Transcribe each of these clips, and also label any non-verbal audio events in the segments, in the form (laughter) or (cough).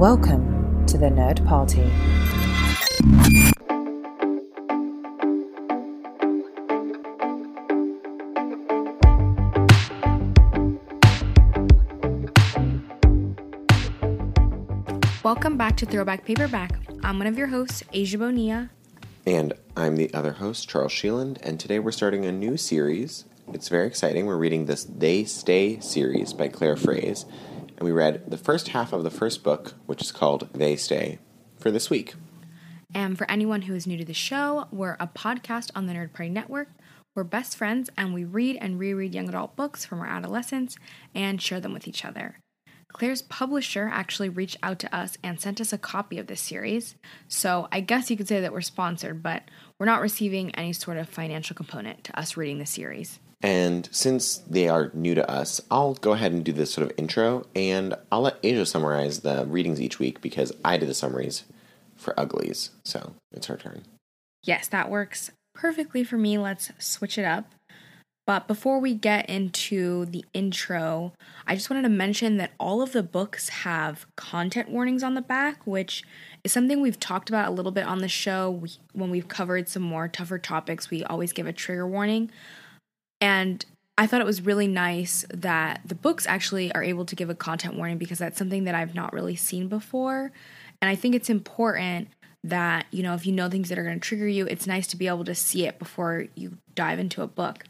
Welcome to the Nerd Party. Welcome back to Throwback Paperback. I'm one of your hosts, Asia Bonilla. And I'm the other host, Charles Sheeland, and today we're starting a new series. It's very exciting. We're reading this They Stay series by Claire Fraise, and we read the first half of the first book, which is called They Stay, for this week. And for anyone who is new to the show, we're a podcast on the Nerd Party Network. We're best friends and we read and reread young adult books from our adolescence and share them with each other. Claire's publisher actually reached out to us and sent us a copy of this series. So I guess you could say that we're sponsored, but we're not receiving any sort of financial component to us reading the series. And since they are new to us, I'll go ahead and do this sort of intro, and I'll let Asia summarize the readings each week because I did the summaries for Uglies. So it's her turn. Yes, that works perfectly for me. Let's switch it up. But before we get into the intro, I just wanted to mention that all of the books have content warnings on the back, which is something we've talked about a little bit on the show. We, when we've covered some more tougher topics, we always give a trigger warning. And I thought it was really nice that the books actually are able to give a content warning because that's something that I've not really seen before. And I think it's important that, you know, if you know things that are going to trigger you, it's nice to be able to see it before you dive into a book.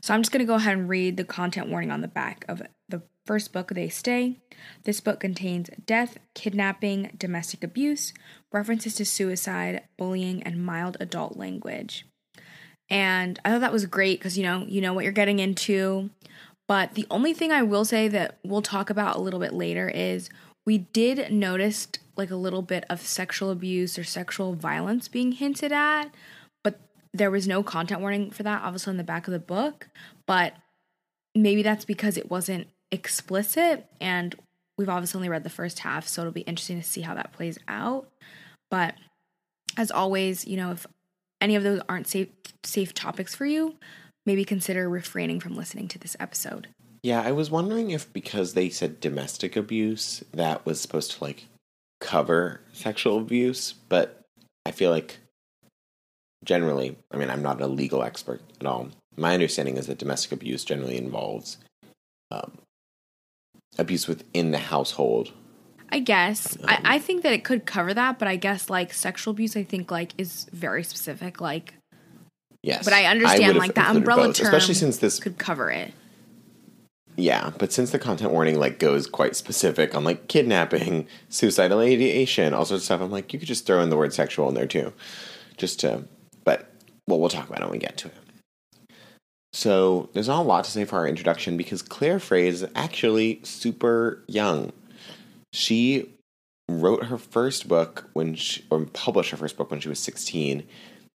So I'm just going to go ahead and read the content warning on the back of the first book, They Stay. This book contains death, kidnapping, domestic abuse, references to suicide, bullying, and mild adult language. And I thought that was great because you know, you know what you're getting into. But the only thing I will say that we'll talk about a little bit later is we did notice like a little bit of sexual abuse or sexual violence being hinted at, but there was no content warning for that, obviously, on the back of the book. But maybe that's because it wasn't explicit, and we've obviously only read the first half, so it'll be interesting to see how that plays out. But as always, you know, if any of those aren't safe safe topics for you, maybe consider refraining from listening to this episode. Yeah, I was wondering if because they said domestic abuse, that was supposed to like cover sexual abuse, but I feel like generally, I mean, I'm not a legal expert at all. My understanding is that domestic abuse generally involves um, abuse within the household. I guess um, I, I think that it could cover that, but I guess like sexual abuse, I think like is very specific. Like, yes, but I understand I like that umbrella both, term, especially since this could cover it. Yeah, but since the content warning like goes quite specific on like kidnapping, suicidal ideation, all sorts of stuff, I'm like, you could just throw in the word sexual in there too, just to. But well, we'll talk about it when we get to it. So there's not a lot to say for our introduction because Claire Fraise is actually super young. She wrote her first book when she, or published her first book when she was 16,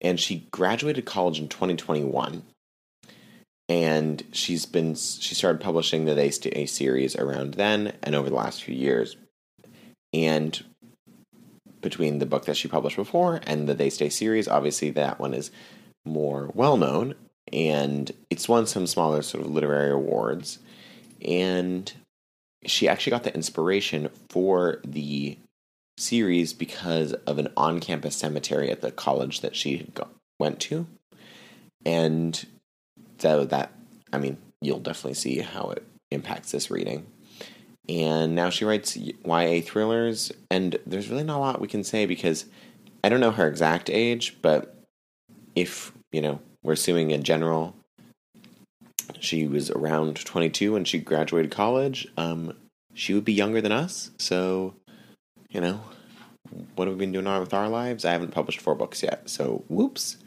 and she graduated college in 2021 and she's been she started publishing the They Stay series around then and over the last few years. And between the book that she published before and the They Stay series, obviously that one is more well known and it's won some smaller sort of literary awards. And she actually got the inspiration for the series because of an on-campus cemetery at the college that she went to. And so that I mean, you'll definitely see how it impacts this reading. And now she writes YA thrillers, and there's really not a lot we can say because I don't know her exact age, but if, you know, we're assuming a general, she was around 22 when she graduated college, um, she would be younger than us. So, you know, what have we been doing with our lives? I haven't published four books yet, so whoops.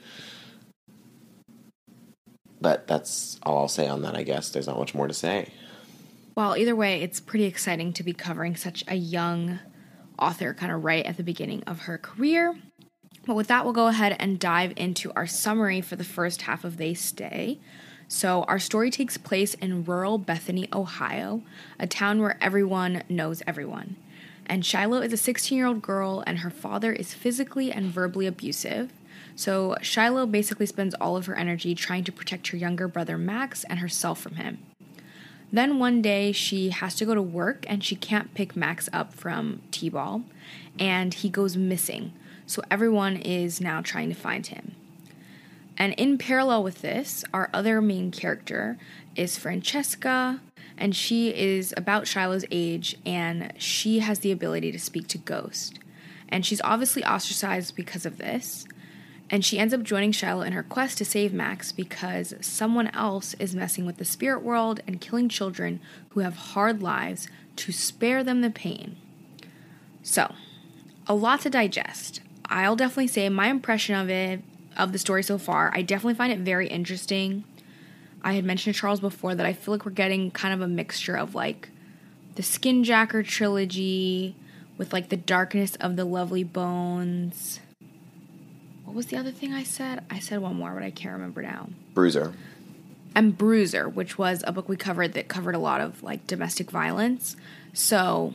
But that's all I'll say on that, I guess. There's not much more to say. Well, either way, it's pretty exciting to be covering such a young author kind of right at the beginning of her career. But with that, we'll go ahead and dive into our summary for the first half of They Stay. So, our story takes place in rural Bethany, Ohio, a town where everyone knows everyone. And Shiloh is a 16 year old girl, and her father is physically and verbally abusive. So Shiloh basically spends all of her energy trying to protect her younger brother Max and herself from him. Then one day she has to go to work and she can't pick Max up from T ball and he goes missing. So everyone is now trying to find him. And in parallel with this, our other main character is Francesca, and she is about Shiloh's age and she has the ability to speak to ghosts. And she's obviously ostracized because of this. And she ends up joining Shiloh in her quest to save Max because someone else is messing with the spirit world and killing children who have hard lives to spare them the pain. So, a lot to digest. I'll definitely say my impression of it, of the story so far, I definitely find it very interesting. I had mentioned to Charles before that I feel like we're getting kind of a mixture of like the Skinjacker trilogy with like the darkness of the lovely bones. What was the other thing I said? I said one more, but I can't remember now. Bruiser. And Bruiser, which was a book we covered that covered a lot of like domestic violence. So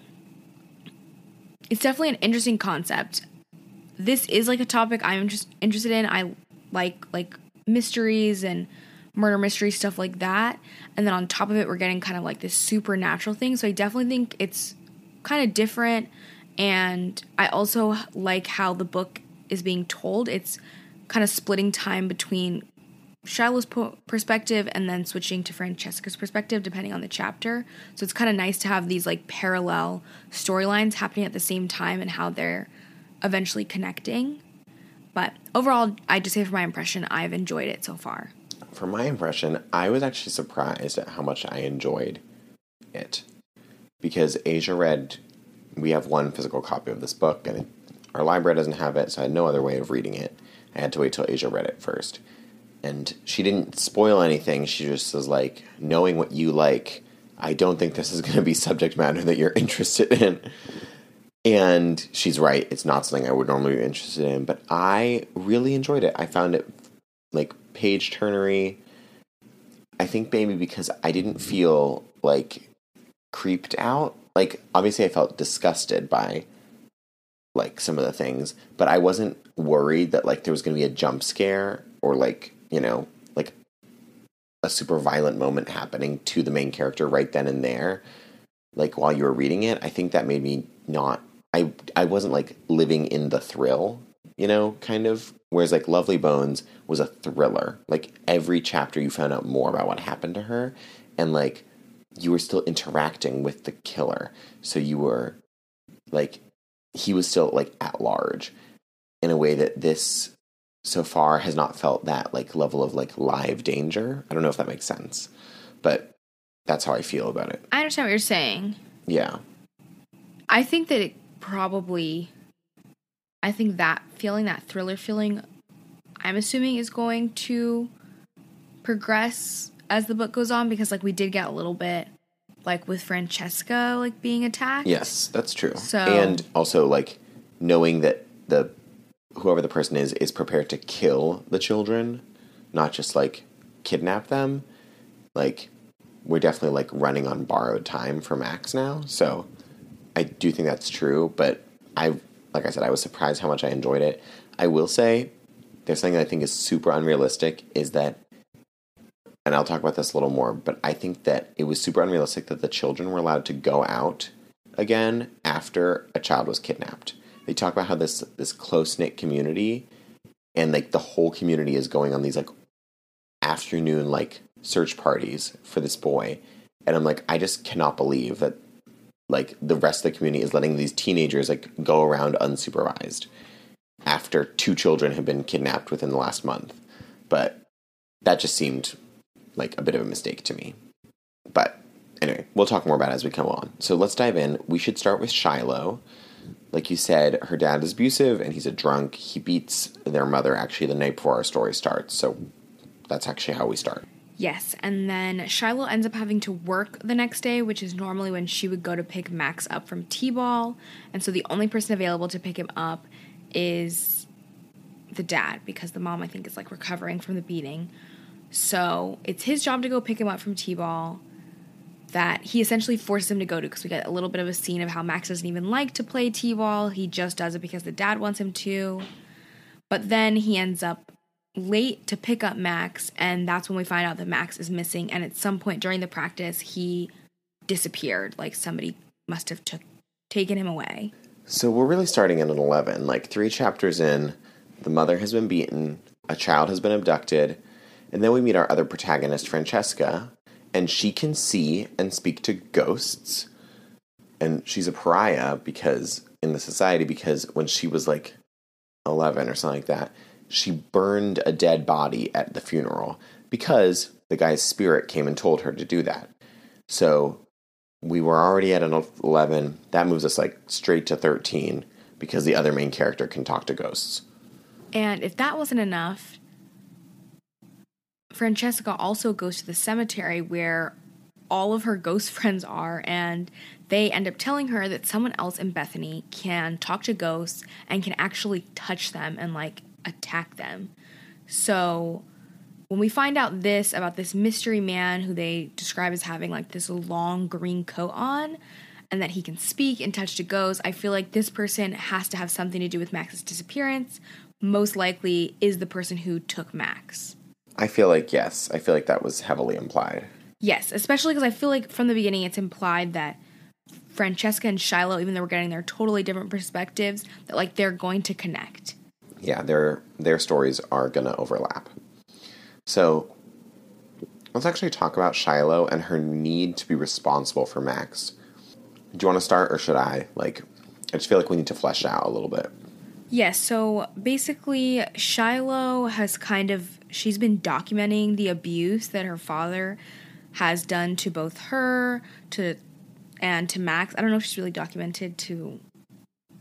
it's definitely an interesting concept. This is like a topic I'm just interested in. I like like mysteries and murder mystery stuff like that. And then on top of it, we're getting kind of like this supernatural thing. So I definitely think it's kind of different. And I also like how the book is being told. It's kind of splitting time between Shiloh's po- perspective and then switching to Francesca's perspective depending on the chapter. So it's kind of nice to have these like parallel storylines happening at the same time and how they're eventually connecting. But overall, I just say for my impression, I've enjoyed it so far. For my impression, I was actually surprised at how much I enjoyed it. Because Asia read, we have one physical copy of this book, and our library doesn't have it, so I had no other way of reading it. I had to wait till Asia read it first. And she didn't spoil anything. She just was like, knowing what you like, I don't think this is going to be (laughs) subject matter that you're interested in. And she's right. It's not something I would normally be interested in, but I really enjoyed it. I found it like page turnery. I think maybe because I didn't feel like creeped out. Like obviously I felt disgusted by like some of the things, but I wasn't worried that like there was going to be a jump scare or like, you know, like a super violent moment happening to the main character right then and there. Like while you were reading it, I think that made me not I I wasn't like living in the thrill, you know, kind of. Whereas like Lovely Bones was a thriller. Like every chapter you found out more about what happened to her and like you were still interacting with the killer. So you were like he was still like at large in a way that this so far has not felt that like level of like live danger. I don't know if that makes sense. But that's how I feel about it. I understand what you're saying. Yeah. I think that it probably I think that feeling, that thriller feeling, I'm assuming is going to progress as the book goes on because like we did get a little bit like with Francesca like being attacked. Yes, that's true. So- and also like knowing that the whoever the person is is prepared to kill the children, not just like kidnap them. Like we're definitely like running on borrowed time for Max now. So I do think that's true, but I like I said I was surprised how much I enjoyed it. I will say there's something that I think is super unrealistic is that and I'll talk about this a little more, but I think that it was super unrealistic that the children were allowed to go out again after a child was kidnapped. They talk about how this this close knit community and like the whole community is going on these like afternoon like search parties for this boy. And I'm like, I just cannot believe that like the rest of the community is letting these teenagers like go around unsupervised after two children have been kidnapped within the last month. But that just seemed like a bit of a mistake to me. But anyway, we'll talk more about it as we come on. So let's dive in. We should start with Shiloh. Like you said, her dad is abusive and he's a drunk. He beats their mother actually the night before our story starts. So that's actually how we start. Yes, and then Shiloh ends up having to work the next day, which is normally when she would go to pick Max up from T ball. And so the only person available to pick him up is the dad, because the mom, I think, is like recovering from the beating. So it's his job to go pick him up from T ball that he essentially forces him to go to because we get a little bit of a scene of how Max doesn't even like to play T ball. He just does it because the dad wants him to. But then he ends up late to pick up Max, and that's when we find out that Max is missing. And at some point during the practice, he disappeared. Like somebody must have took taken him away. So we're really starting at an 11. Like three chapters in, the mother has been beaten, a child has been abducted, and then we meet our other protagonist, Francesca, and she can see and speak to ghosts. And she's a pariah because in the society because when she was like 11 or something like that, she burned a dead body at the funeral because the guy's spirit came and told her to do that. So we were already at an 11. That moves us like straight to 13 because the other main character can talk to ghosts. And if that wasn't enough, Francesca also goes to the cemetery where all of her ghost (laughs) friends are, and they end up telling her that someone else in Bethany can talk to ghosts and can actually touch them and like attack them. So when we find out this about this mystery man who they describe as having like this long green coat on and that he can speak and touch to ghosts, I feel like this person has to have something to do with Max's disappearance. Most likely is the person who took Max. I feel like, yes, I feel like that was heavily implied. Yes, especially because I feel like from the beginning it's implied that Francesca and Shiloh, even though we're getting their totally different perspectives, that like they're going to connect. Yeah, their their stories are gonna overlap. So let's actually talk about Shiloh and her need to be responsible for Max. Do you want to start or should I? Like, I just feel like we need to flesh out a little bit. Yes, so basically, Shiloh has kind of, she's been documenting the abuse that her father has done to both her, to, and to Max. I don't know if she's really documented to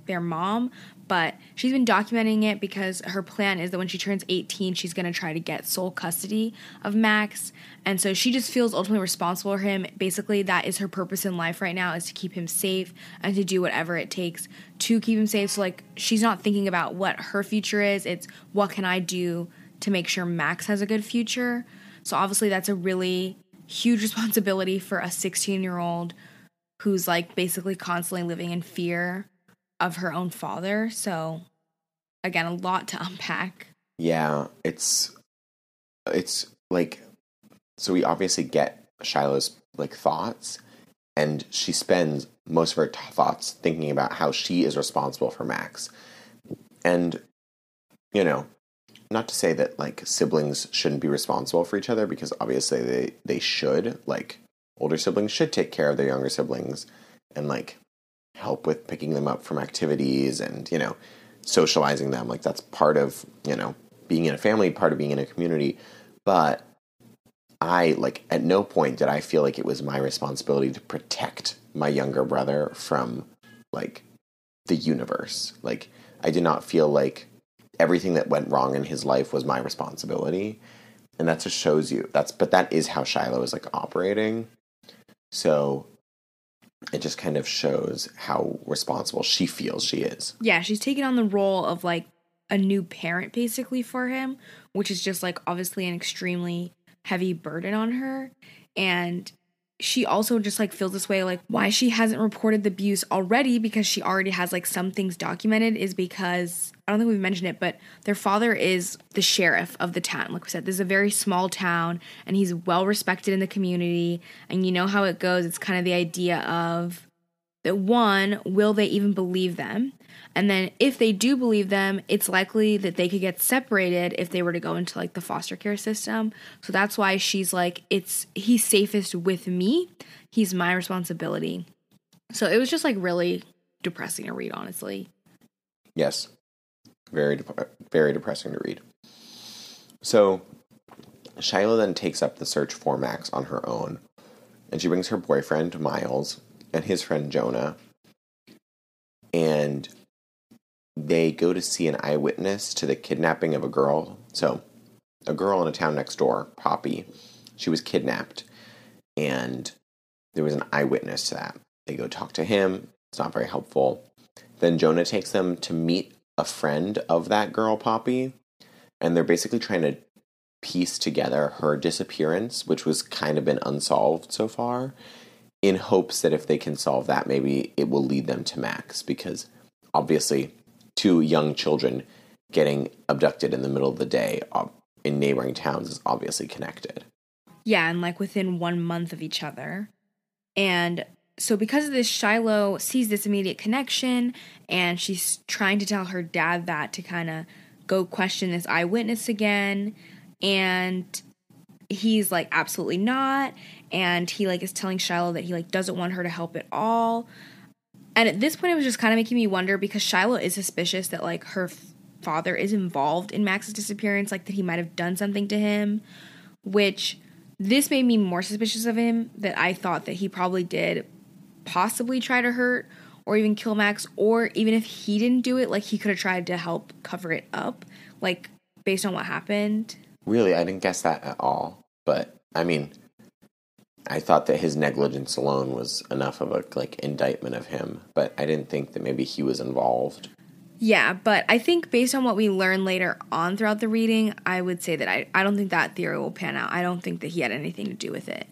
their mom, but she's been documenting it because her plan is that when she turns 18, she's going to try to get sole custody of Max. And so she just feels ultimately responsible for him. Basically, that is her purpose in life right now is to keep him safe and to do whatever it takes to keep him safe. So like she's not thinking about what her future is. It's what can I do to make sure Max has a good future. So obviously that's a really huge (laughs) responsibility for a 16-year-old who's like basically constantly living in fear of her own father. So again, a lot to unpack. Yeah, it's it's like so we obviously get Shiloh's like thoughts and she spends most of her t- thoughts thinking about how she is responsible for Max. And you know, not to say that like siblings shouldn't be responsible for each other because obviously they they should like older siblings should take care of their younger siblings and like help with picking them up from activities and you know socializing them. Like that's part of you know being in a family part of being in a community. But i like at no point did i feel like it was my responsibility to protect my younger brother from like the universe. Like i did not feel like everything that went wrong in his life was my responsibility. And that just shows you that's but that is how shiloh is like operating. So it just kind of shows how responsible she feels she is. Yeah, she's taken on the role of like a new parent basically for him, which is just like obviously an extremely heavy burden on her. And she also just like feels this way like why she hasn't reported the abuse already because she already has like some things documented is because I don't think we've mentioned it, but their father is the sheriff of the town. Like we said, this is a very small town and he's well respected in the community. And you know how it goes. It's kind of the idea of that one, will they even believe them? And then if they do believe them, it's likely that they could get separated if they were to go into like the foster care system. So that's why she's like, it's he's safest with me. He's my responsibility. So it was just like really depressing to read, honestly. Yes. Very, very depressing to read. So Shiloh then takes up the search for Max on her own, and she brings her boyfriend, Miles, and his friend, Jonah. And they go to see an eyewitness to the kidnapping of a girl. So, a girl in a town next door, Poppy, she was kidnapped, and there was an eyewitness to that. They go talk to him. It's not very helpful. Then Jonah takes them to meet a friend of that girl, Poppy, and they're basically trying to piece together her disappearance, which was kind of been unsolved so far, in hopes that if they can solve that, maybe it will lead them to Max, because obviously two young children getting abducted in the middle of the day in neighboring towns is obviously connected. Yeah, and like within one month of each other. And so, because of this, Shiloh sees this immediate connection and she's trying to tell her dad that to kind of go question this eyewitness again. And he's like, absolutely not. And he like is telling Shiloh that he like doesn't want her to help at all. And at this point, it was just kind of making me wonder because Shiloh is suspicious that like her f- father is involved in Max's disappearance, like that he might have done something to him, which this made me more suspicious of him that I thought that he probably did possibly try to hurt or even kill Max, or even if he didn't do it, like he could have tried to help cover it up, like based on what happened. Really, I didn't guess that at all. But I mean, I thought that his negligence alone was enough of a like indictment of him, but I didn't think that maybe he was involved. Yeah, but I think based on what we learn later on throughout the reading, I would say that I, I don't think that theory will pan out. I don't think that he had anything to do with it.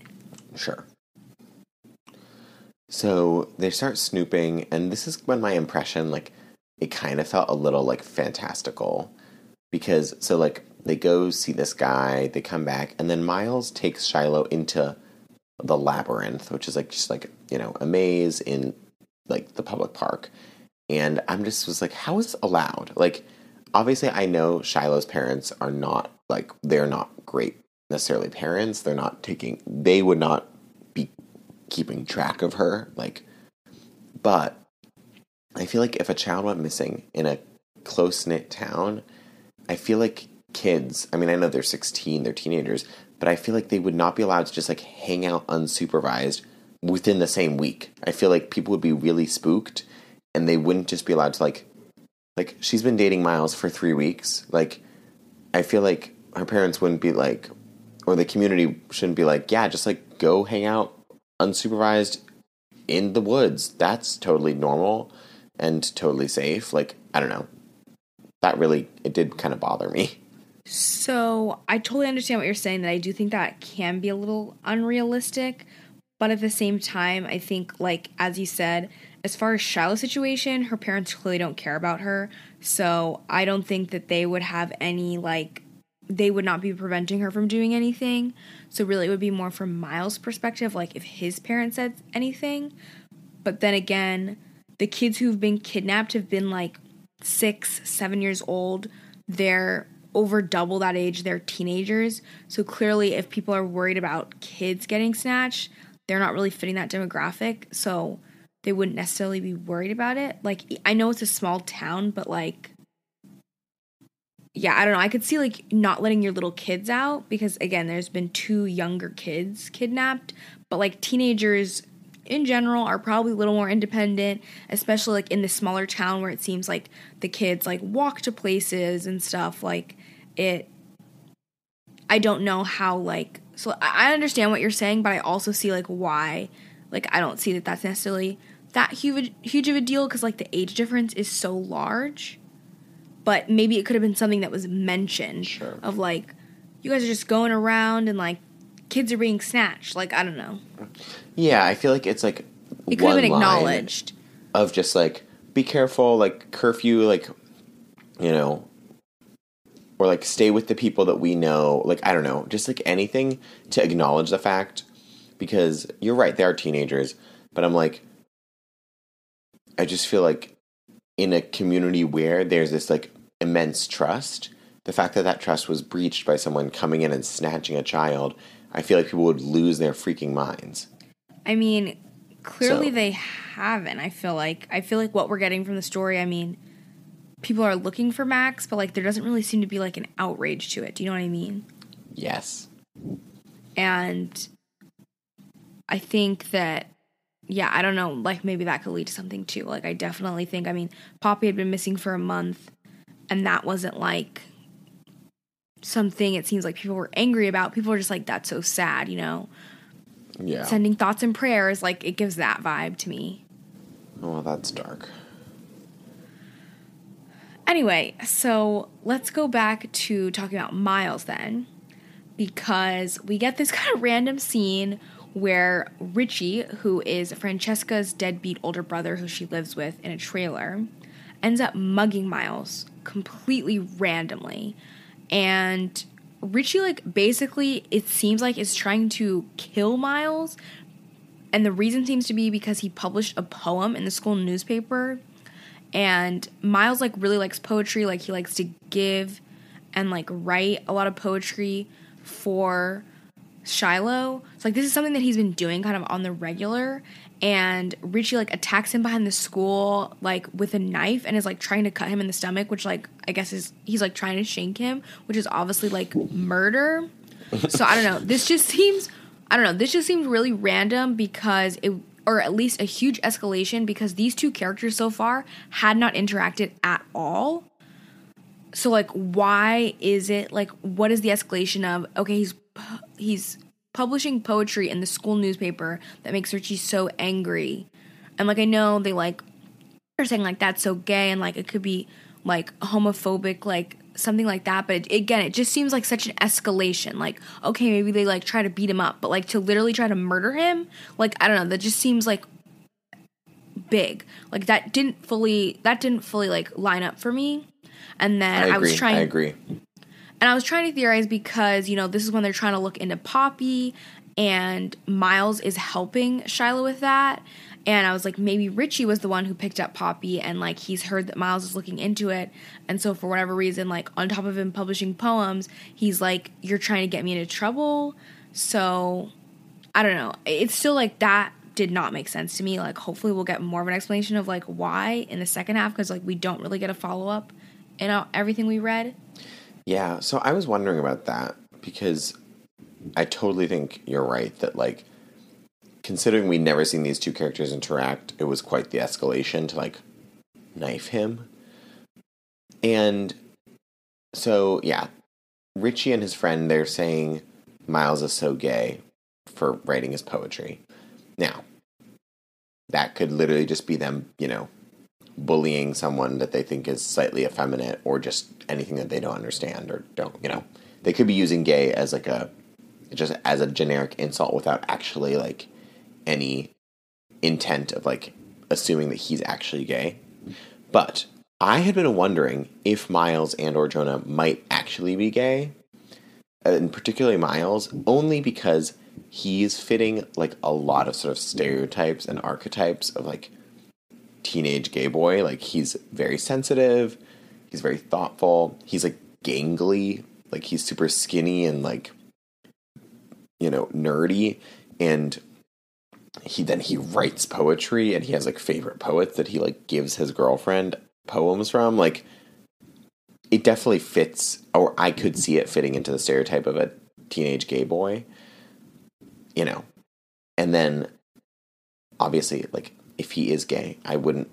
Sure. So they start snooping, and this is when my impression, like, it kind of felt a little like fantastical. Because, so, like, they go see this guy, they come back, and then Miles takes Shiloh into the labyrinth, which is like just like, you know, a maze in like the public park. And I'm just was like, how is this allowed? Like, obviously, I know Shiloh's parents are not like, they're not great necessarily parents. They're not taking, they would not be keeping track of her. Like, but I feel like if a child went missing in a close knit town, I feel like kids, I mean, I know they're 16, they're teenagers, but I feel like they would not be allowed to just like hang out unsupervised within the same week. I feel like people would be really spooked and they wouldn't just be allowed to like like she's been dating Miles for 3 weeks. Like I feel like her parents wouldn't be like or the community shouldn't be like, yeah, just like go hang out unsupervised in the woods. That's totally normal and totally safe. Like, I don't know. That really it did kind of bother me. So I totally understand what you're saying. That I do think that can be a little unrealistic, but at the same time, I think like as you said, as far as Shiloh's situation, her parents clearly don't care about her. So I don't think that they would have any like they would not be preventing her from doing anything. So really it would be more from Miles' perspective, like if his parents said anything. But then again, the kids who've been kidnapped have been like six, seven years old. They're over double that age, they're teenagers. So clearly, if people are worried about kids getting snatched, they're not really fitting that demographic. So they wouldn't necessarily be worried about it. Like, I know it's a small town, but like, yeah, I don't know. I could see like not letting your little kids out because, again, there's been two younger kids kidnapped, but like teenagers in general are probably a little more independent, especially like in the smaller town where it seems like the kids like walk to places and stuff. Like it, I don't know how like so I understand what you're saying, but I also see like why. Like I don't see that that's necessarily that huge huge of a deal because like the age difference is so large. But maybe it could have been something that was mentioned Sure. of like you guys are just going around and like kids are being snatched. Like I don't know. Yeah, I feel like it's like It could have been acknowledged. of just like be careful, like curfew, like you know, or like stay with the people that we know. Like I don't know, just like anything to acknowledge the fact because you're right, they are teenagers, but I'm like, I just feel like in a community where there's this like immense trust, the fact that that trust was breached by someone coming in and snatching a child, I feel like people would lose their freaking minds. I mean, clearly So- they haven't. I feel like I feel like what we're getting from the story. I mean, people are looking for Max, but like there doesn't really seem to be like an outrage to it. Do you know what I mean? Yes. And I think that yeah, I don't know, like maybe that could lead to something too. Like I definitely think I mean, Poppy had been missing for a month and that wasn't like something it seems like people were angry about. People were just like that's so sad, you know. Yeah. Sending thoughts and prayers like it gives that vibe to me. Oh, that's dark. Anyway, so let's go back to talking about Miles then, because we get this (laughs) kind of random scene where Richie, who is Francesca's deadbeat older brother who she lives with in a trailer, ends up mugging Miles completely randomly. And Richie like basically it seems like is trying to kill Miles and the reason seems to be because he published a poem in the school newspaper and Miles like really likes poetry like he likes to give and like write a lot of poetry for Shiloh. So like this is something that he's been doing kind of on the regular and Richie like attacks him behind the school like with a knife and is like trying to cut him in the stomach, which like I guess is he's like trying to shank him, which is obviously like murder. so I don't know. This just seems I don't know. This just seems really random because it or at least a huge escalation because these two characters so far had not interacted at all. So like why is it like what is the escalation of okay he's he's publishing poetry in the school newspaper that makes Richie so angry. And like I know they like are saying like that's so gay and like it could be like homophobic like something like that but it, again it just seems like such an escalation. Like okay maybe they like try to beat him up but like to literally try to murder him like i don't know that just seems like big. Like that didn't fully that didn't fully like line up for me. And then I, I was trying I agree. And I was trying to theorize because, you know, this is when they're trying to look into Poppy and Miles is helping Shiloh with that. And I was like, maybe Richie was the one who picked up Poppy and like he's heard that Miles is looking into it. And so for whatever reason, like on top of him publishing poems, he's like, You're trying to get me into trouble. So I don't know. It's still like that did not make sense to me. Like hopefully we'll get more of an explanation of like why in the second half because like we don't really get a follow up in everything we read. Yeah, so I was wondering about that because I totally think you're right that like considering we'd never seen these two characters interact, it was quite the escalation to like knife him. And so yeah, Richie and his friend they're saying Miles is so gay for writing his poetry. Now, that could literally just be them, you know, bullying someone that they think is slightly effeminate or just anything that they don't understand or don't, you know. They could be using gay as like a just as a generic insult without actually like any intent of like assuming that he's actually gay. But I had been wondering if Miles and or Jonah might actually be gay, uh, and particularly Miles, only because he's fitting like a lot of sort of stereotypes and archetypes of like teenage gay boy. Like he's very sensitive, he's very thoughtful, he's like gangly, like he's super skinny and like you know, nerdy and he then he writes poetry and he has like favorite poets that he like gives his girlfriend poems from like it definitely fits or I could see it fitting into the stereotype of a teenage gay boy you know and then obviously like if he is gay. I wouldn't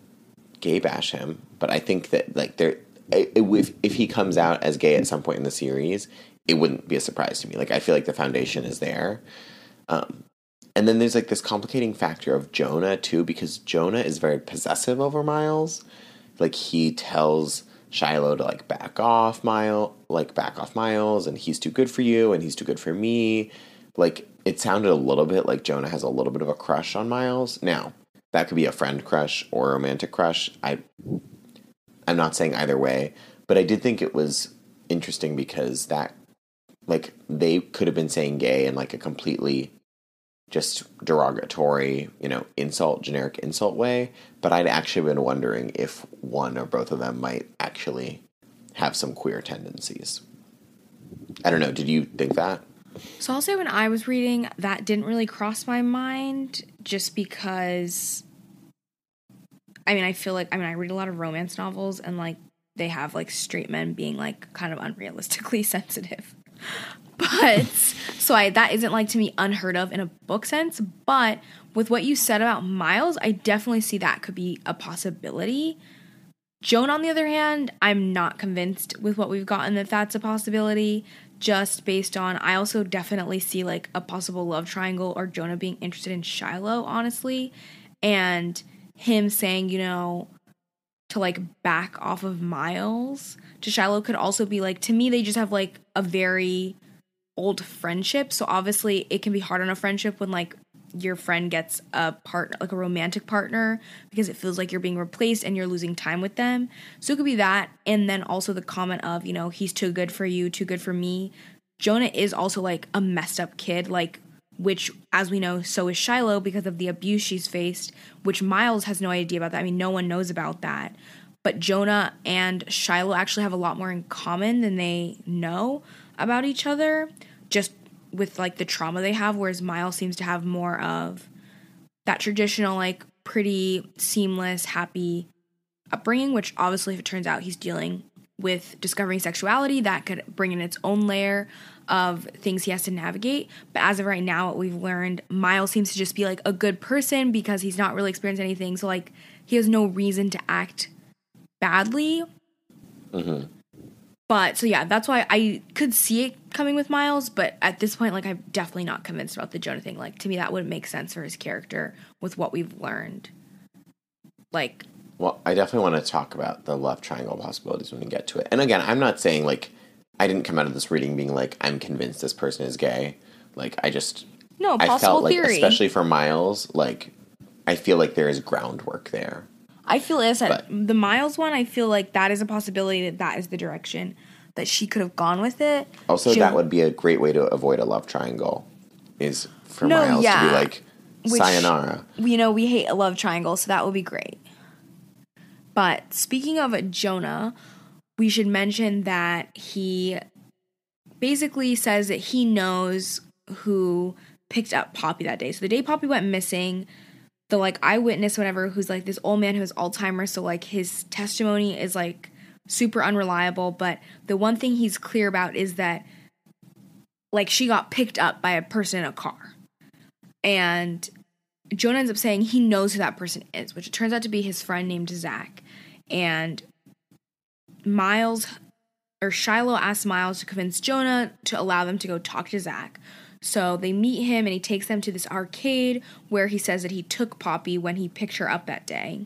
gay bash him, but I think that like there, if if he comes out as gay at some point in the series, it wouldn't be a surprise to me. Like I feel like the foundation is there. Um, and then there's like this complicating factor of Jonah too, because Jonah is very possessive over Miles. Like he tells Shiloh to like back off Mile, like back off Miles, and he's too good for you, and he's too good for me. Like it sounded a little bit like Jonah has a little bit of a crush on Miles. Now, that could be a friend crush or a romantic crush. I I'm not saying either way, but I did think it was interesting because that like they could have been saying gay in like a completely just derogatory, you know, insult, generic insult way, but I'd actually been wondering if one or both of them might actually have some queer tendencies. I don't know, did you think that? So I'll say when I was reading, that didn't really cross my mind just because I mean, I feel like I mean, I read a lot of romance novels and like they have like straight men being like kind of unrealistically (laughs) sensitive. But so I that isn't like to me unheard of in a book sense, but with what you said about Miles, I definitely see that could be a possibility. Jonah, on the other hand, I'm not convinced with what we've gotten that that's a possibility just based on I also definitely see like a possible love triangle or Jonah being interested in Shiloh, honestly. And him saying, you know, to like back off of Miles to Shiloh could also be like to me they just have like a very old friendship. So obviously it can be hard on a friendship when like your friend gets a partner like a romantic partner because it feels like you're being replaced and you're losing time with them. So it could be that and then also the comment of, you know, he's too good for you, too good for me Jonah is also like a messed up kid, like which as we know, so is Shiloh because of the abuse she's faced, which Miles has no idea about that. I mean, no one knows about that. But Jonah and Shiloh actually have a lot more in common than they know about each other, just with like the trauma they have, whereas Miles seems to have more of that traditional, like pretty seamless, happy upbringing, which obviously, if it turns out he's dealing with discovering sexuality, that could bring in its own layer of things he has to navigate. But as of right now, what we've learned, Miles seems to just be like a good person because he's not really experienced anything. So, like, he has no reason to act badly. Mm-hmm. But so, yeah, that's why I could see it coming with Miles. But at this point, like, I'm definitely not convinced about the Jonah thing. Like, to me, that wouldn't make sense for his character with what we've learned. Like, Well, I definitely want to talk about the love triangle possibilities when we get to it. And again, I'm not saying like I didn't come out of this reading being like I'm convinced this person is gay. Like I just no, I possible felt like theory. especially for Miles, like I feel like there is groundwork there. I feel as But- the Miles one, I feel like that is a possibility that that is the direction that she could have gone with it. Also, She- that would be a great way to avoid a love triangle. Is for No, Miles to be like Which- sayonara. you know, we hate a love triangle, so that would be great. But speaking of Jonah, we should mention that he basically says that he knows who picked up Poppy that day. So the day Poppy went missing, the like eyewitness, whatever, who's like this old man who has Alzheimer's, so like his testimony is like super unreliable. But the one thing he's clear about is that like she got picked up by a person in a car. And Jonah ends up saying he knows who that person is, which it turns out to be his friend named Zach. And Miles or Shiloh asks Miles to convince Jonah to allow them to go talk to Zach. So they meet him and he takes them to this arcade where he says that he took Poppy when he picked her up that day.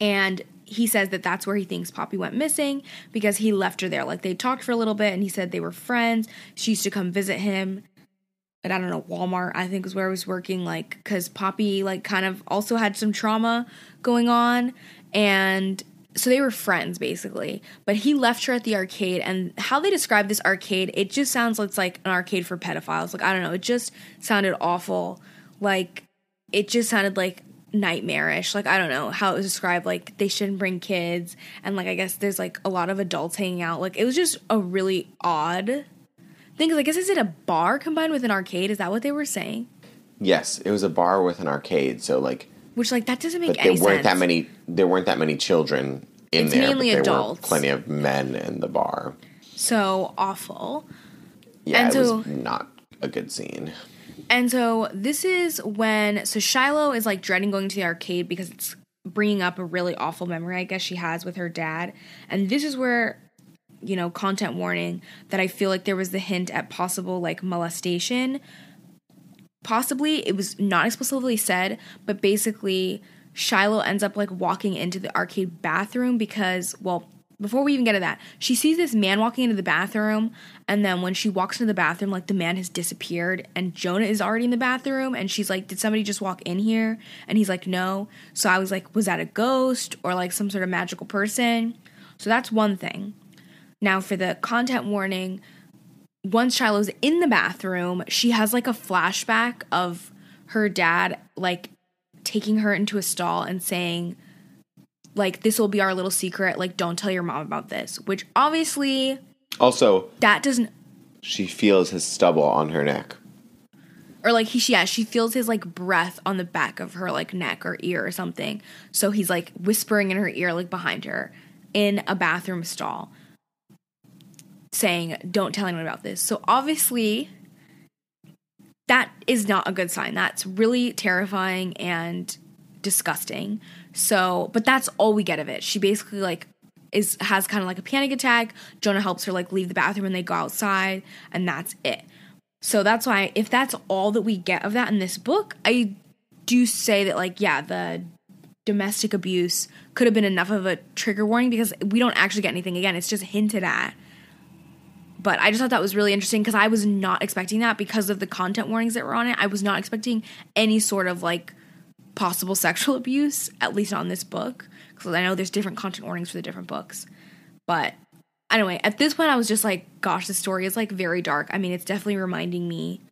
And he says that that's where he thinks Poppy went missing because he left her there. Like they talked for a little bit and he said they were friends. She used to come visit him at I don't know Walmart I think was where I was working like cuz Poppy like kind of also had some trauma going on and so they were friends basically. But he left her at the arcade and how they describe this arcade it just sounds like it's like an arcade for pedophiles. Like I don't know it just sounded awful. Like it just sounded like nightmarish. Like I don't know how it was described like they shouldn't bring kids and like I guess there's like a lot of adults hanging out. Like it was just a really odd thing I guess is it a bar combined with an arcade? Is that what they were saying? Yes, it was a bar with an arcade, so like Which like that doesn't make but any there weren't sense. that many there weren't that many children in It's there, mainly but there adults. were plenty of men in the bar. So awful. Yeah, And it so- was not a good scene. And so this is when so Shiloh is like dreading going to the arcade because it's bringing up a really awful memory I guess she has with her dad. And this is where you know, content warning that I feel like there was the hint at possible like molestation. Possibly it was not explicitly said, but basically Shiloh ends up like walking into the arcade bathroom because, well, before we even get to that, she sees this man walking into the bathroom, and then when she walks into the bathroom, like the man has disappeared, and Jonah is already in the bathroom, and she's like, Did somebody just walk in here? And he's like, No. So I was like, Was that a ghost or like some sort of magical person? So that's one thing. Now, for the content warning, once Shiloh's in the bathroom, she has like a flashback of her dad like taking her into a stall and saying, like, this will be our little secret. Like, don't tell your mom about this. Which obviously, Also, that doesn't, she feels his stubble on her neck. or like, he, yeah, she feels his like breath on the back of her like neck or ear or something. So he's like whispering in her ear, like behind her in a bathroom stall. Saying, don't tell anyone about this. So obviously, that is not a good sign. That's really terrifying and disgusting. So, but that's all we get of it. She basically like is has kind of like a panic attack. Jonah helps her like leave the bathroom and they go outside and that's it. So that's why if that's all that we get of that in this book, I do say that like yeah, the domestic abuse could have been enough of a trigger warning because we don't actually get anything again. It's just hinted at. But I just thought that was really interesting because I was not expecting that because of the content warnings that were on it. I was not expecting any sort of like possible (laughs) sexual abuse, at least on this book. Because I know there's different content warnings for the different books. But anyway, at this point, I was just like, gosh, the story is like very dark. I mean, it's definitely reminding me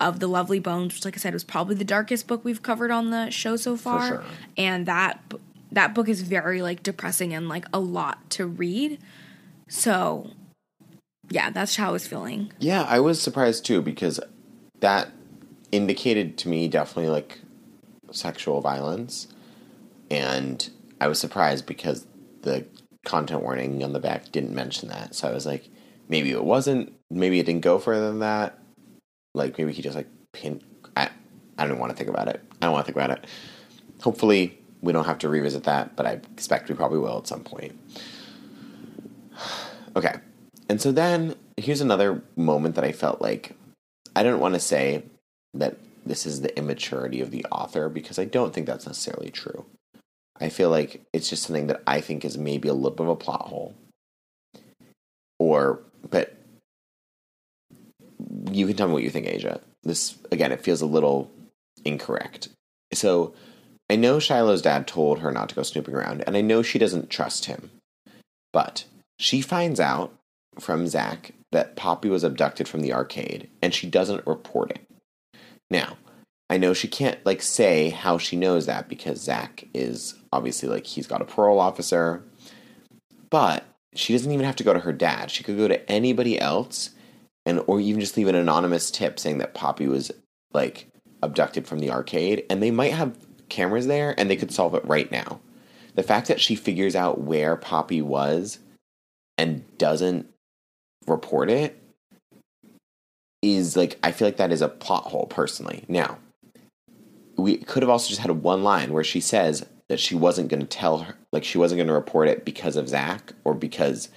of The Lovely Bones, which, like I said, was probably the darkest book we've covered on the show so far. sure. And that that book is very like depressing and like a lot to read. So, yeah, that's how I was feeling. Yeah, I was surprised too because that indicated to me definitely like sexual violence. And I was surprised because the content warning on the back didn't mention that. So I was like, maybe it wasn't, maybe it didn't go further than that. Like maybe he just like pin I I don't want to think about it. I don't want to think about it. Hopefully we don't have to revisit that, but I expect we probably will at some point. (sighs) Okay. And so then here's another moment that I felt like I don't want to say that this is the immaturity of the author because I don't think that's necessarily true. I feel like it's just something that I think is maybe a little bit of a plot hole. Or, but you can tell me what you think, Asia. This, again, it feels a little incorrect. So I know Shiloh's dad told her not to go snooping around, and I know she doesn't trust him. But she finds out from Zach that Poppy was abducted from the arcade, and she doesn't report it. Now, I know she can't like say how she knows that because Zach is obviously like he's got a parole officer, but she doesn't even have to go to her dad. She could go to anybody else, and or even just leave an anonymous tip saying that Poppy was like abducted from the arcade, and they might have cameras there, and they could solve it right now. The fact that she figures out where Poppy was and doesn't report it is like I feel like that is a plot hole personally. Now, we could have also just had one line where she says that she wasn't going to tell her, like she wasn't going to report it because of Zach or because,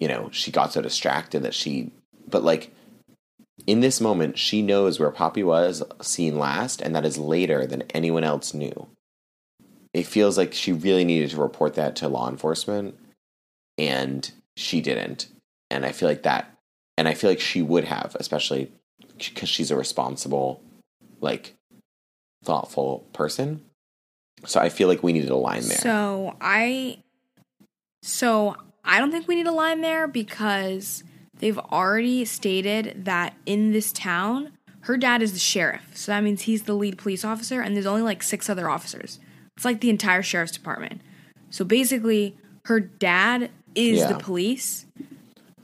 you know, she got so distracted that she, but like in this moment, she knows where Poppy was seen last, and that is later than anyone else knew. It feels like she really needed to report that to law enforcement, and she didn't. And I feel like that, and I feel like she would have, especially because she's a responsible, like, thoughtful person. So I feel like we needed a line there. So I, so I don't think we need a line there because they've already stated that in this town, her dad is the sheriff. So that means he's the lead police officer, and there's only like six other officers. It's like the entire sheriff's department. So basically, her dad is Yeah. the police,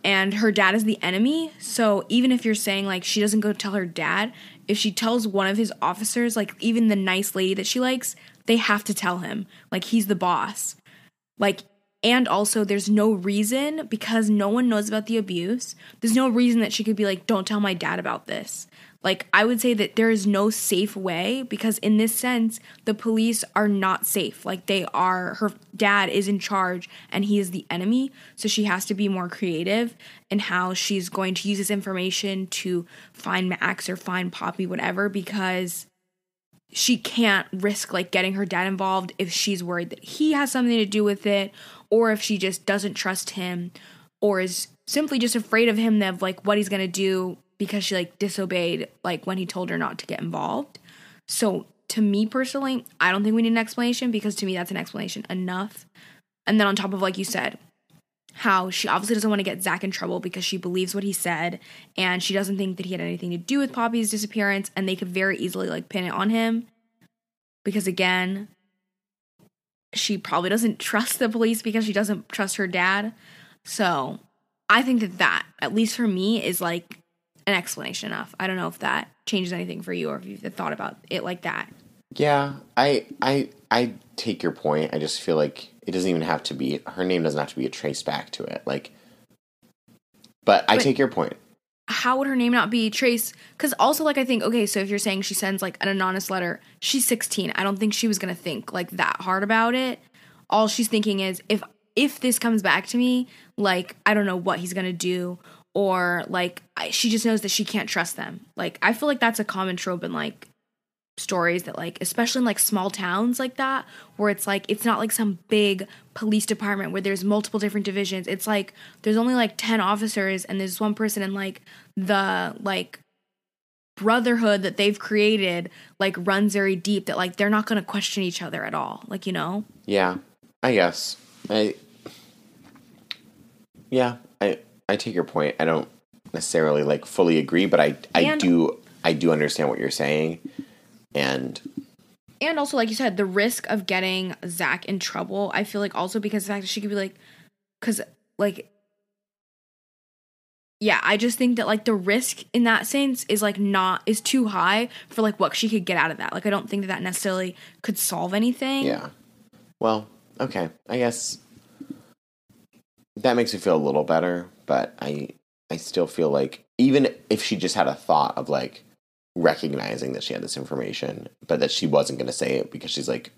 and her dad is the enemy. So even if you're saying like she doesn't go tell her dad, if she tells one of his officers, like even the nice lady that she likes, they have to tell him. Like he's the boss. Like and also there's no reason because no one knows about the abuse. There's no reason that she could be like don't tell my dad about this. Like I would say that there is no safe way because in this sense the police are not safe. Like they are her dad is in charge and he is the enemy, so she has to be more creative in how she's going to use this information to find Max or find Poppy whatever because she can't risk like getting her dad involved if she's worried that he has something to do with it or if she just doesn't trust him or is simply just afraid of him of like what he's going to do because she like disobeyed like when he told her not to get involved. So to me personally, I don't think we need an explanation because to me that's an explanation enough. And then on top of like you said, how she obviously doesn't want to get Zach in trouble because she believes what he said and she doesn't think that he had anything to do with Poppy's disappearance and they could very easily like pin it on him. Because again, she probably doesn't (laughs) trust the police because she doesn't trust her dad. So I think that that, at least for me, is like an explanation enough. I don't know if that changes anything for you or if you've thought about it like that. Yeah, I I I take your point. I just feel like it doesn't even have to be her name doesn't have to be traced back to it. Like but I take your point. how would her name not be Trace? Because also, like, I think, okay, so if you're saying she sends like an anonymous letter, she's 16. I don't think she was gonna think like that hard about it. All she's thinking is if if this comes back to me, like, I don't know what he's gonna do, or like, she just knows that she can't trust them. Like, I feel like that's a common trope in like stories that like especially in like small towns like that where it's like it's not like some big police department where there's multiple different divisions it's like there's only like 10 officers and there's one person and like the like brotherhood that they've created like runs very deep that like they're not going to question each other at all like you know Yeah, I guess. I Yeah, I take your point. I don't necessarily like fully agree, but I I And- do I do understand what you're saying, and And also, like you said, the risk of getting Zach in trouble, I feel like also because the fact that she could be like, because, like, yeah, I just think that, like, the risk in that sense is, like, not, is too high for, like, what she could get out of that. Like, I don't think that that necessarily could solve anything. yeah. Well, okay, I guess that makes me feel a little better, but I I still feel like even if she just had a thought of like recognizing that she had this information, but that she wasn't going to say it because she's like,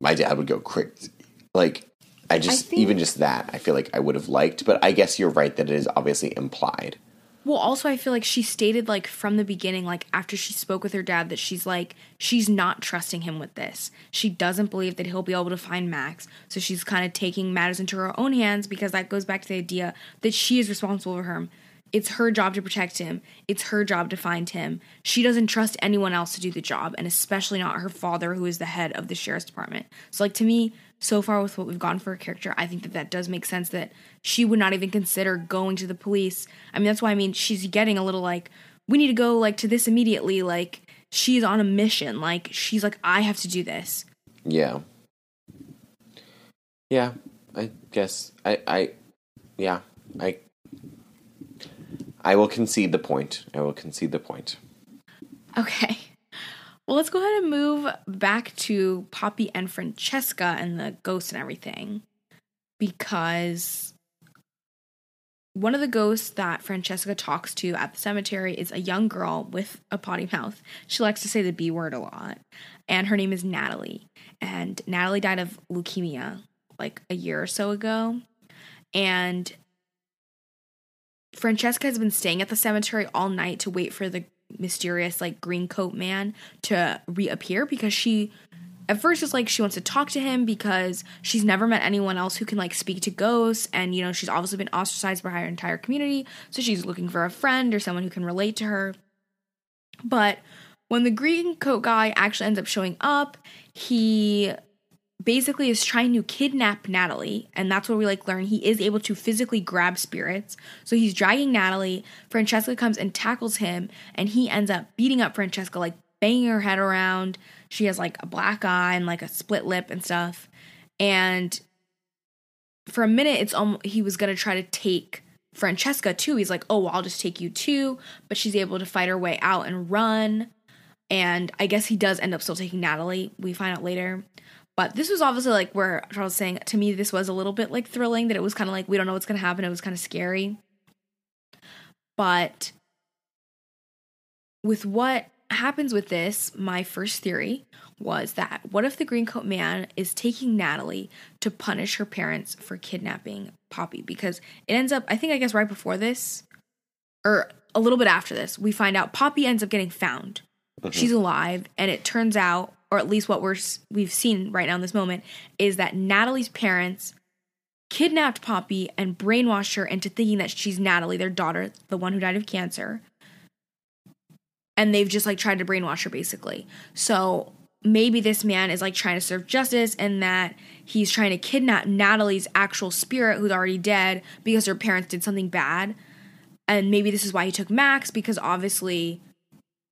my dad would go crazy. Like, I just think- even just that I feel like I would have liked, but I guess you're right that it is obviously implied. Well, also, I feel like she stated, like, from the beginning, like, after she spoke with her dad, that she's like, she's not trusting him with this. She doesn't believe that he'll be able to find Max. So she's kind of taking matters into her own hands because that goes back to the idea that she is responsible for him. It's her job to protect him, it's her job to find him. She doesn't trust anyone else to do the job, and especially not her father, who is the head of the sheriff's department. So, like, to me, so far with what we've gone for a character, I think that that does make sense that she would not even consider going to the police. I mean, that's why I mean she's getting a little like we need to go like to this immediately. Like she's on a mission. Like she's like I have to do this. Yeah. Yeah, I guess I I yeah, I I will concede the point. I will concede the point. Okay. Well, let's go ahead and move back to Poppy and Francesca and the ghost and everything. Because one of the ghosts that Francesca talks to at the cemetery is a young girl with a potty mouth. She likes to say the B word a lot. And her name is Natalie. And Natalie died of leukemia like a year or so ago. And Francesca has been staying at the cemetery all night to wait for the mysterious like green coat man to reappear because she at first it's like she wants to talk to him because she's never met anyone else who can like speak to ghosts and you know she's obviously been ostracized by her entire community so she's looking for a friend or someone who can relate to her. But when the green coat guy actually ends up showing up he basically is trying to kidnap Natalie, and that's where we like learn he is able to physically grab spirits. So he's dragging Natalie. Francesca comes and tackles him, and he ends up beating up Francesca, like banging her head around. She has like a black eye and like a split lip and stuff. And for a minute, it's almost he was gonna try to take Francesca too. He's like, "Oh, well, I'll just take you too," but she's able to fight her way out and run. And I guess he does end up still taking Natalie. We find out later. But this was obviously like where Charles was saying to me, this was a little bit like thrilling that it was kind of like we don't know what's going to happen. It was kind of scary. But with what happens with this, my first theory was that what if the green coat man is taking Natalie to punish her parents for kidnapping Poppy? Because it ends up, I think, I guess, right before this, or a little bit after this, we find out Poppy ends up getting found. Mm-hmm. She's alive, and it turns out, or at least what we're we've seen right now in this moment, is that Natalie's parents kidnapped Poppy and brainwashed her into thinking that she's Natalie, their daughter, the one who died of cancer. And they've just like tried to brainwash her basically. So maybe this man is like trying to serve justice and that he's trying to kidnap Natalie's actual spirit who's already dead because her parents did something bad. And maybe this is why he took Max because obviously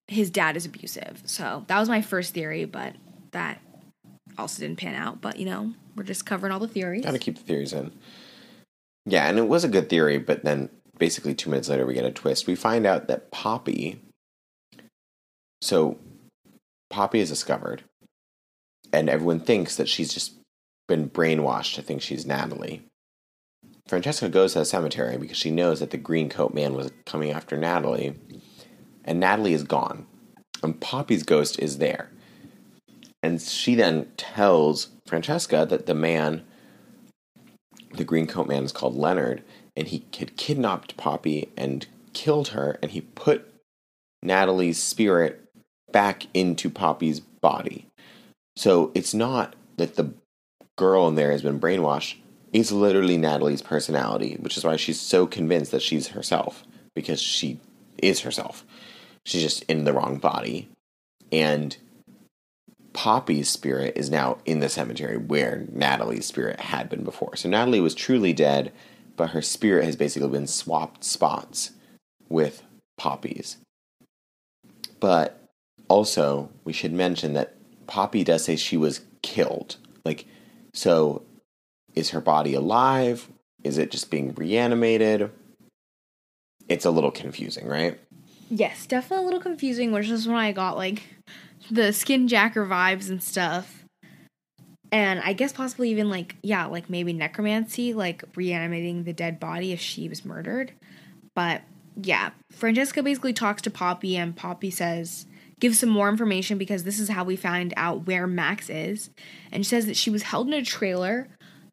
his dad is abusive. So that was my first theory, but that also didn't pan out. But you know, we're just covering all the theories. Gotta keep the theories in. Yeah, and it was a good theory, but then basically two minutes later we get a twist. We find out that Poppy. So, Poppy is discovered, and everyone thinks that she's just been brainwashed to think she's Natalie. Francesca goes to the cemetery because she knows that the green coat man was coming after Natalie, and Natalie is gone, and Poppy's ghost is there. And she then tells Francesca that the man, the green coat man, is called Leonard, and he had kidnapped Poppy and killed her, and he put Natalie's spirit back into Poppy's body. So it's not that the girl in there has been brainwashed, it's literally Natalie's personality, which is why she's so convinced that she's herself, because she is herself. She's just in the wrong body. And Poppy's spirit is now in the cemetery where Natalie's spirit had been before. So Natalie was truly dead, but her spirit has basically been swapped spots with Poppy's. But also, we should mention that Poppy does say she was killed. Like, so is her body alive? Is it just being reanimated? It's a little confusing, right? Yes, definitely a little confusing, which is when I got like the skin jacker vibes and stuff. And I guess possibly even like, yeah, like maybe necromancy, like reanimating the dead body if she was murdered. But yeah, Francesca basically talks to Poppy, and Poppy says, Give some more information because this is how we find out where Max is. And she says that she was held in a trailer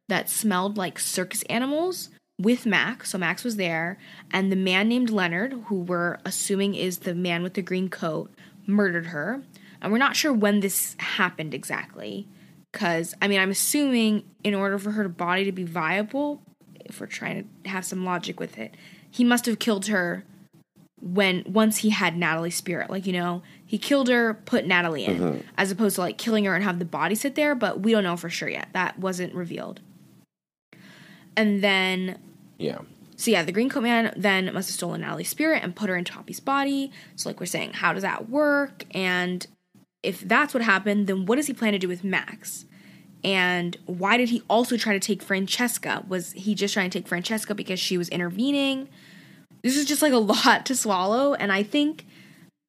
that smelled like circus animals with Max. So Max was there, and the man named Leonard, who we're assuming is the man with the green coat, murdered her. And we're not sure when this happened exactly. Because, I mean, I'm assuming in order for her body to be viable, if we're trying to have some logic with it, he must have killed her when once he had Natalie's spirit. Like, you know, he killed her, put Natalie in, mm-hmm. as opposed to like killing her and have the body sit there, but we don't know for sure yet. That wasn't revealed. And then Yeah. so yeah, the green coat man then must have stolen Natalie's spirit and put her into Poppy's body. So like we're saying, how does that work? And if that's what happened, then what does he plan to do with Max? And why did he also try to take Francesca? Was he just trying to take Francesca because she was intervening? This is just like a (laughs) lot to swallow, and I think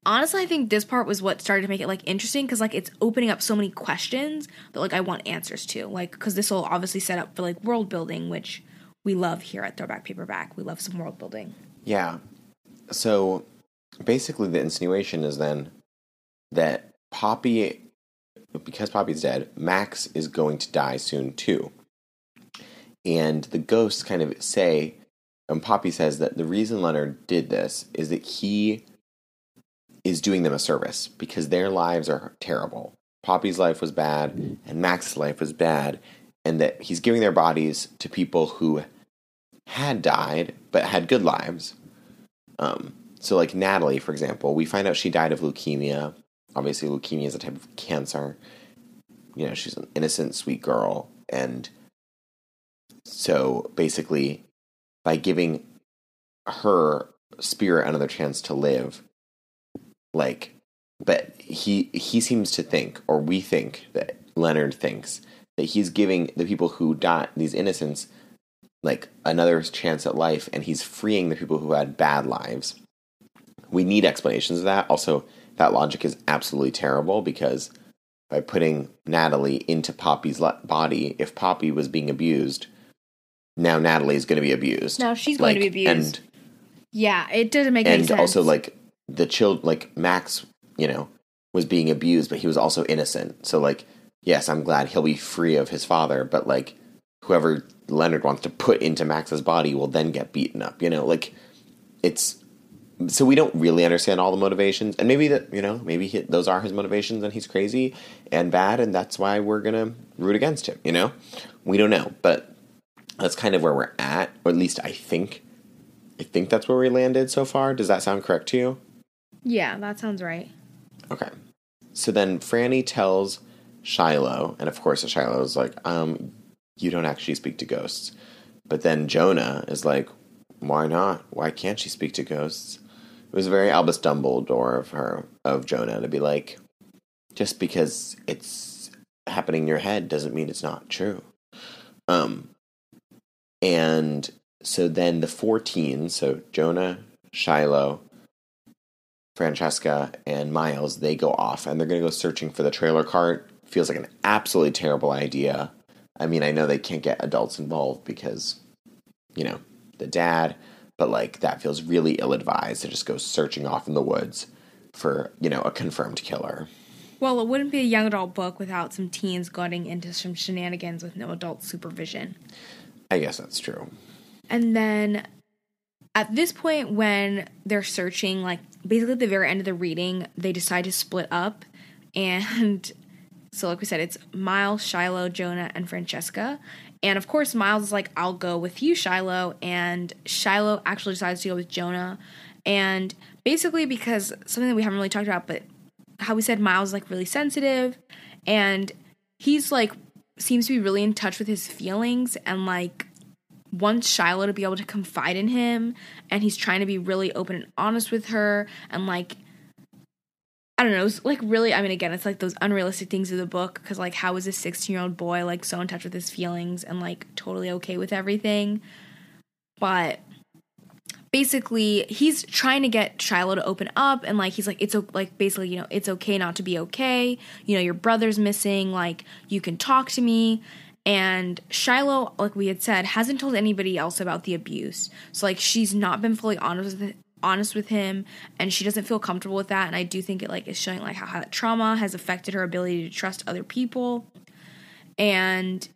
honestly, I think this part was what started to make it like interesting because like it's opening up so many questions that like I want answers to, like because this will obviously set up for like world building, which we love here at Throwback Paperback. We love some world building. Yeah. So basically, the insinuation is then that Poppy, because Poppy's dead, Max is going to die soon too. And the ghosts kind of say, and Poppy says that the reason Leonard did this is that he is doing them a service because their lives are terrible. Poppy's life was bad, and Max's life was bad, and that he's giving their bodies to people who had died but had good lives. Um, so, like Natalie, for example, we find out she died of leukemia. Obviously, leukemia is a type of cancer. You know, she's an innocent, sweet girl. And so, basically, by giving her spirit another chance to live, like, but he he seems to think, or we think that Leonard thinks that he's giving the people who died, these innocents, like another chance at life and he's freeing the people who had bad lives. We need explanations of that. Also, that logic is absolutely terrible because by putting Natalie into Poppy's body, if Poppy was being abused, now Natalie is going to be abused. Now she's going to be abused. And Yeah, it doesn't make any and sense. also like the child like Max, you know, was being abused, but he was also innocent. So like, yes, I'm glad he'll be free of his father, but like whoever Leonard wants to put into Max's body will then get beaten up. You know, like it's so we don't really understand all the motivations, and maybe that you know maybe he, those are his motivations, and he's crazy and bad, and that's why we're gonna root against him. You know, we don't know, but that's kind of where we're at, or at least I think. I think that's where we landed so far. Does that sound correct to you? Yeah, that sounds right. Okay. So then Franny tells Shiloh, and of course Shiloh is like, um, you don't actually speak to ghosts. But then Jonah is like, why not? Why can't she speak to ghosts? It was very Albus Dumbledore of her, of Jonah, to be like, just because it's happening in your head doesn't mean it's not true. Um, and so then the four teens, so Jonah, Shiloh, Francesca and Miles, they go off and they're going to go searching for the trailer cart. Feels like an absolutely terrible idea. I mean, I know they can't get adults involved because, you know, the dad, but like that feels really ill advised to just go searching off in the woods for, you know, a confirmed killer. Well, it wouldn't be a young adult book without some teens getting into some shenanigans with no adult supervision. I guess that's true. And then at this point, when they're searching, like basically at the very end of the reading, they decide to split up. And (laughs) so, like we said, it's Miles, Shiloh, Jonah, and Francesca. And of course, Miles is like, I'll go with you, Shiloh. And Shiloh actually decides to go with Jonah. And basically, because something that we haven't really talked about, but how we said Miles is like really sensitive. And he's like, seems to be really in touch with his feelings and like wants Shiloh to be able to confide in him and he's trying to be really open and honest with her and like I don't know, it's like really I mean again, it's like those unrealistic things of the book cuz like how is a 16-year-old boy like so in touch with his feelings and like totally okay with everything? But basically he's trying to get Shiloh to open up and like he's like it's like basically you know it's okay not to be okay you know your brother's missing like you can talk to me and Shiloh like we had said hasn't told anybody else about the abuse so like she's not been fully honest with honest with him and she doesn't feel comfortable with that and I do think it like is showing like how, how that trauma has affected her ability to trust other people and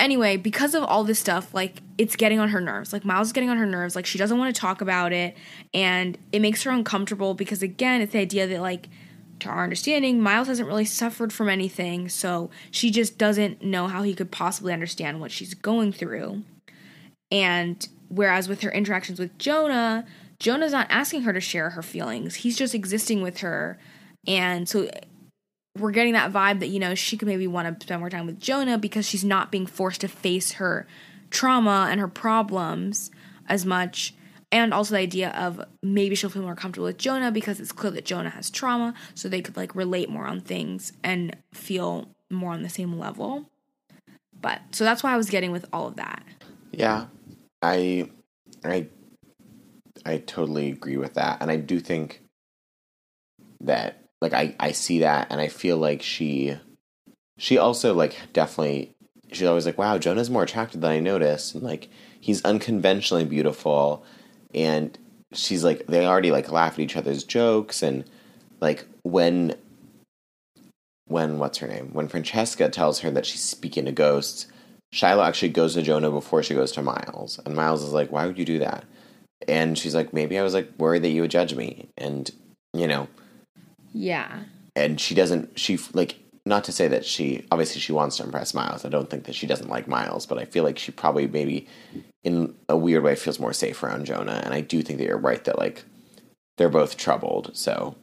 anyway, because of all this stuff, like it's getting on her nerves. Like Miles is getting on her nerves. Like she doesn't want to talk about it, and it makes her uncomfortable because again, it's the idea that like to our understanding, Miles hasn't really suffered from anything, so she just doesn't know how he could possibly understand what she's going through. And whereas with her interactions with Jonah, Jonah's not asking her to share her feelings. He's just existing with her. And so we're getting that vibe that you know she could maybe want to spend more time with Jonah because she's not being forced to face her trauma and her problems as much and also the idea of maybe she'll feel more comfortable with Jonah because it's clear that Jonah has trauma so they could like relate more on things and feel more on the same level. But so that's why I was getting with all of that. Yeah. I I I totally agree with that. And I do think that like I I see that and I feel like she she also like definitely she's always like wow Jonah's more attractive than I noticed. And like he's unconventionally beautiful and she's like they already like laugh at each other's jokes and like when when what's her name when Francesca tells her that she's speaking to ghosts Shiloh actually goes to Jonah before she goes to Miles and Miles is like why would you do that and she's like maybe I was like worried that you would judge me and you know yeah. And she doesn't, she, like, not to say that she, obviously she wants to impress Miles. I don't think that she doesn't like Miles, but I feel like she probably maybe in a weird way feels more safe around Jonah. And I do think that you're right that, like, they're both troubled. So.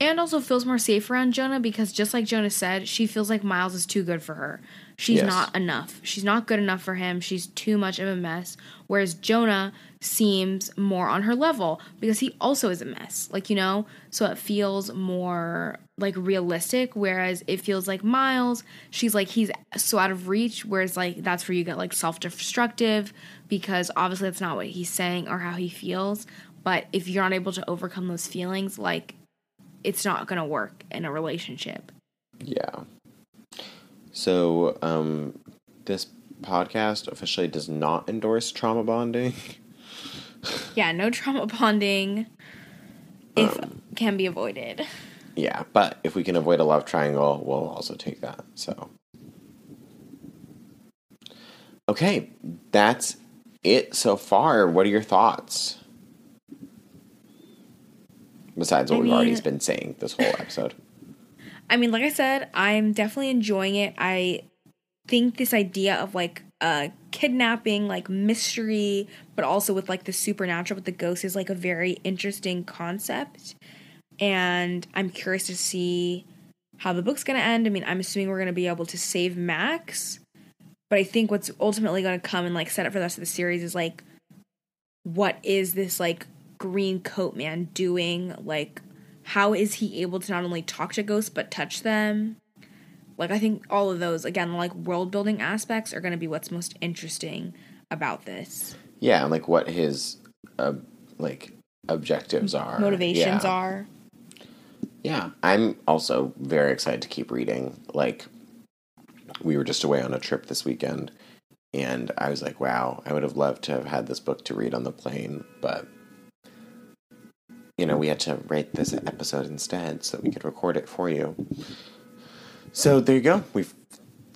And also feels more safe around Jonah because just like Jonah said, she feels like Miles is too good for her. She's yes. not enough. She's not good enough for him. She's too much of a mess. Whereas Jonah seems more on her level because he also is a mess. Like, you know, so it feels more like realistic. Whereas it feels like Miles, she's like, he's so out of reach. Whereas, like, that's where you get like self destructive because obviously that's not what he's saying or how he feels. But if you're not able to overcome those feelings, like, it's not going to work in a relationship. Yeah. So, um, this podcast officially does not endorse trauma bonding. (laughs) yeah, no trauma bonding if um, can be avoided. Yeah, but if we can avoid a love triangle, we'll also take that. So, okay, that's it so far. What are your thoughts? Besides what I we've mean, already been saying this whole episode. I mean, like I said, I'm definitely enjoying it. I think this idea of like uh kidnapping like mystery but also with like the supernatural with the ghost is like a very interesting concept. And i'm curious to see how the book's going to end. I mean i'm assuming we're going to be able to save max but i think what's ultimately going to come and like set up for the rest of the series is like what is this like green coat man doing? Like how is he able to not only talk to ghosts but touch them like I think all of those again like world building aspects are going to be what's most interesting about this. Yeah, and like what his uh, like objectives are, motivations yeah. are. Yeah, I'm also very excited to keep reading. Like we were just away on a trip this weekend and I was like, wow, I would have loved to have had this book to read on the plane, but you know, we had to write this episode instead so that we could record it for you. So there you go. We've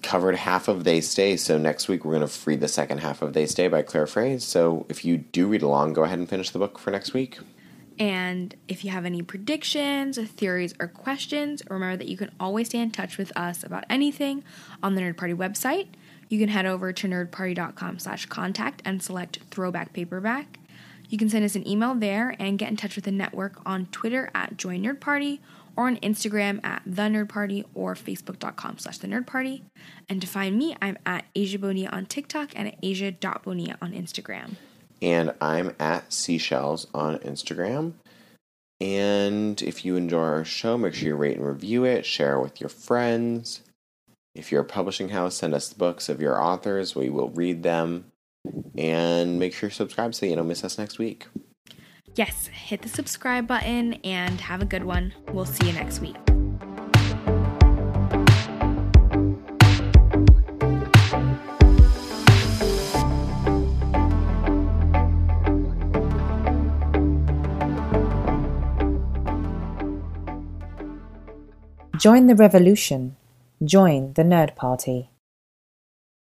covered half of They Stay. So next week we're going to free the second half of They Stay by Claire Fraise. So if you do read along, go ahead and finish the book for next week. And if you have any predictions, theories, or questions, remember that you can always stay in touch with us about anything on the Nerd Party website. You can head over to nerdparty.com slash contact and select throwback paperback. You can send us an email there and get in touch with the network on Twitter at Join Nerd Party or on Instagram at the Nerd Party or facebook.com slash the Nerd Party. And to find me, I'm at Asia Bonilla on TikTok and at asia.bonilla on Instagram. And I'm at Seashells on Instagram. And if you enjoy our show, make sure you rate and review it, share it with your friends. If you're a publishing house, send us the books of your authors. We will read them. And make sure you subscribe so you don't miss us next week. Yes, hit the subscribe button and have a good one. We'll see you next week. Join the revolution. Join the Nerd Party.